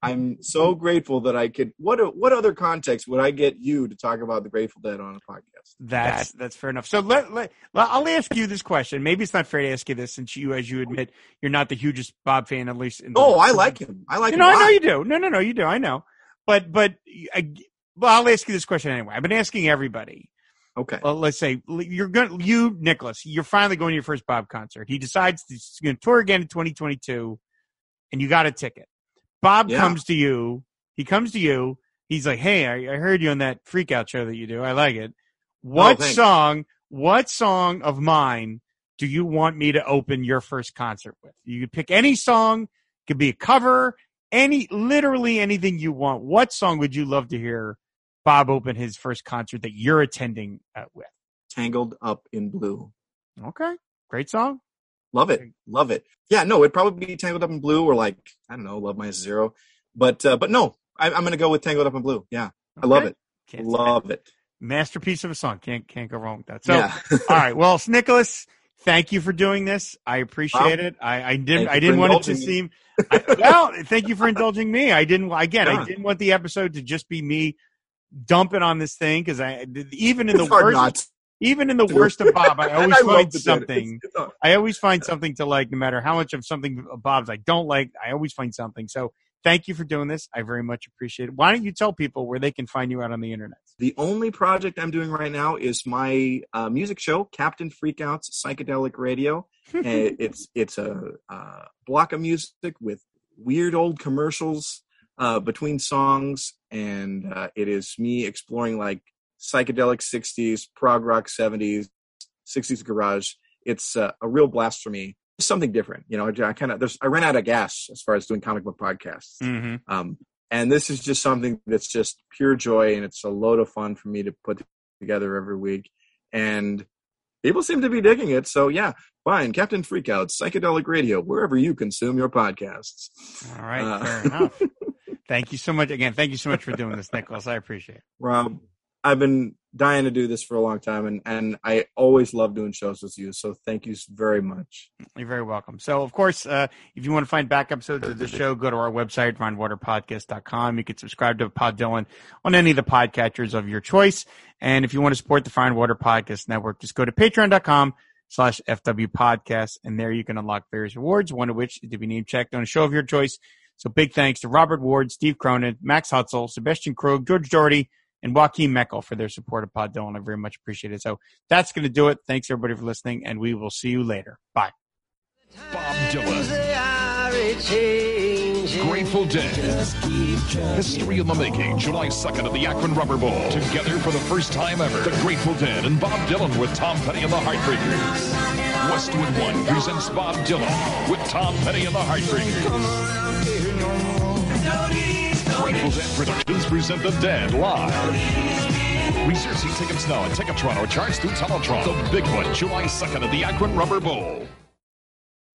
I'm so grateful that I could. What what other context would I get you to talk about the Grateful Dead on a podcast? That's that's fair enough. So let, let well, I'll ask you this question. Maybe it's not fair to ask you this since you, as you admit, you're not the hugest Bob fan, at least. In the, Oh, I like him. I like You him. know, a I know you do. No, no, no, you do. I know. But but I, well, I'll ask you this question anyway. I've been asking everybody. Okay. Well, let's say you're going, you Nicholas, you're finally going to your first Bob concert. He decides he's going to tour again in 2022, and you got a ticket. Bob Yeah. comes to you. He comes to you. He's like, "Hey, I, I heard you on that freak out show that you do. I like it. What Oh, song? What song of mine do you want me to open your first concert with? You could pick any song. Could be a cover. Any, literally anything you want. What song would you love to hear Bob open his first concert that you're attending uh, with? Tangled up in blue. Okay, great song. Love it. Love it. Yeah, no, it'd probably be Tangled Up in Blue or like, I don't know, Love Minus Zero. But uh, but no, I, I'm going to go with Tangled Up in Blue. Yeah, I love it. Can't Love it. masterpiece of a song. Can't can't go wrong with that. So, yeah. all right. Well, Nicholas, thank you for doing this. I appreciate it. I, I didn't. I didn't want it to me. seem. I, well, thank you for indulging me. I didn't. Again, I didn't want the episode to just be me dumping on this thing because I even in the it's hard worst. Even in the worst of Bob, I always I find to do it. something. It's- it's- I always find something to like, no matter how much of something of Bob's I don't like. I always find something. So. Thank you for doing this. I very much appreciate it. Why don't you tell people where they can find you out on the internet? The only project I'm doing right now is my uh, music show, Captain Freakout's Psychedelic Radio. it's it's a, uh block of music with weird old commercials uh, between songs, and uh, it is me exploring like psychedelic '60s, prog rock '70s, '60s garage. It's uh, a real blast for me. Something different, you know. I kind of there's I ran out of gas as far as doing comic book podcasts. Mm-hmm. Um, and this is just something that's just pure joy and it's a load of fun for me to put together every week. And people seem to be digging it. So yeah, fine. Captain Freakout, Psychedelic Radio, wherever you consume your podcasts. All right, Uh, fair enough. Thank you so much again. Thank you so much for doing this, Nicholas. I appreciate it. Rob, I've been dying to do this for a long time, and and I always love doing shows with you. So thank you very much. You're very welcome. So, of course, uh, if you want to find back episodes of the show, go to our website, fireandwaterpodcast.com. You can subscribe to Pod Dylan on any of the podcatchers of your choice. And if you want to support the Fire and Water Podcast Network, just go to patreon.com slash FW podcast. And there you can unlock various rewards, one of which is to be name checked on a show of your choice. So big thanks to Robert Ward, Steve Cronin, Max Hutzel, Sebastian Krug, George Doherty, and Joaquin Meckel for their support of Pod Dylan. I very much appreciate it. So that's going to do it. Thanks everybody for listening, and we will see you later. Bye. Bob Dylan. Grateful Dead. History in the making. July 2nd at the Akron Rubber Bowl. Together for the first time ever. The Grateful Dead and Bob Dylan with Tom Petty and the Heartbreakers. Westwood One presents Bob Dylan with Tom Petty and the Heartbreakers. Grateful Dead Productions present The Dead live. Reserve tickets now at Ticketron or charge through Teletron. The big one, July 2nd at the Akron Rubber Bowl.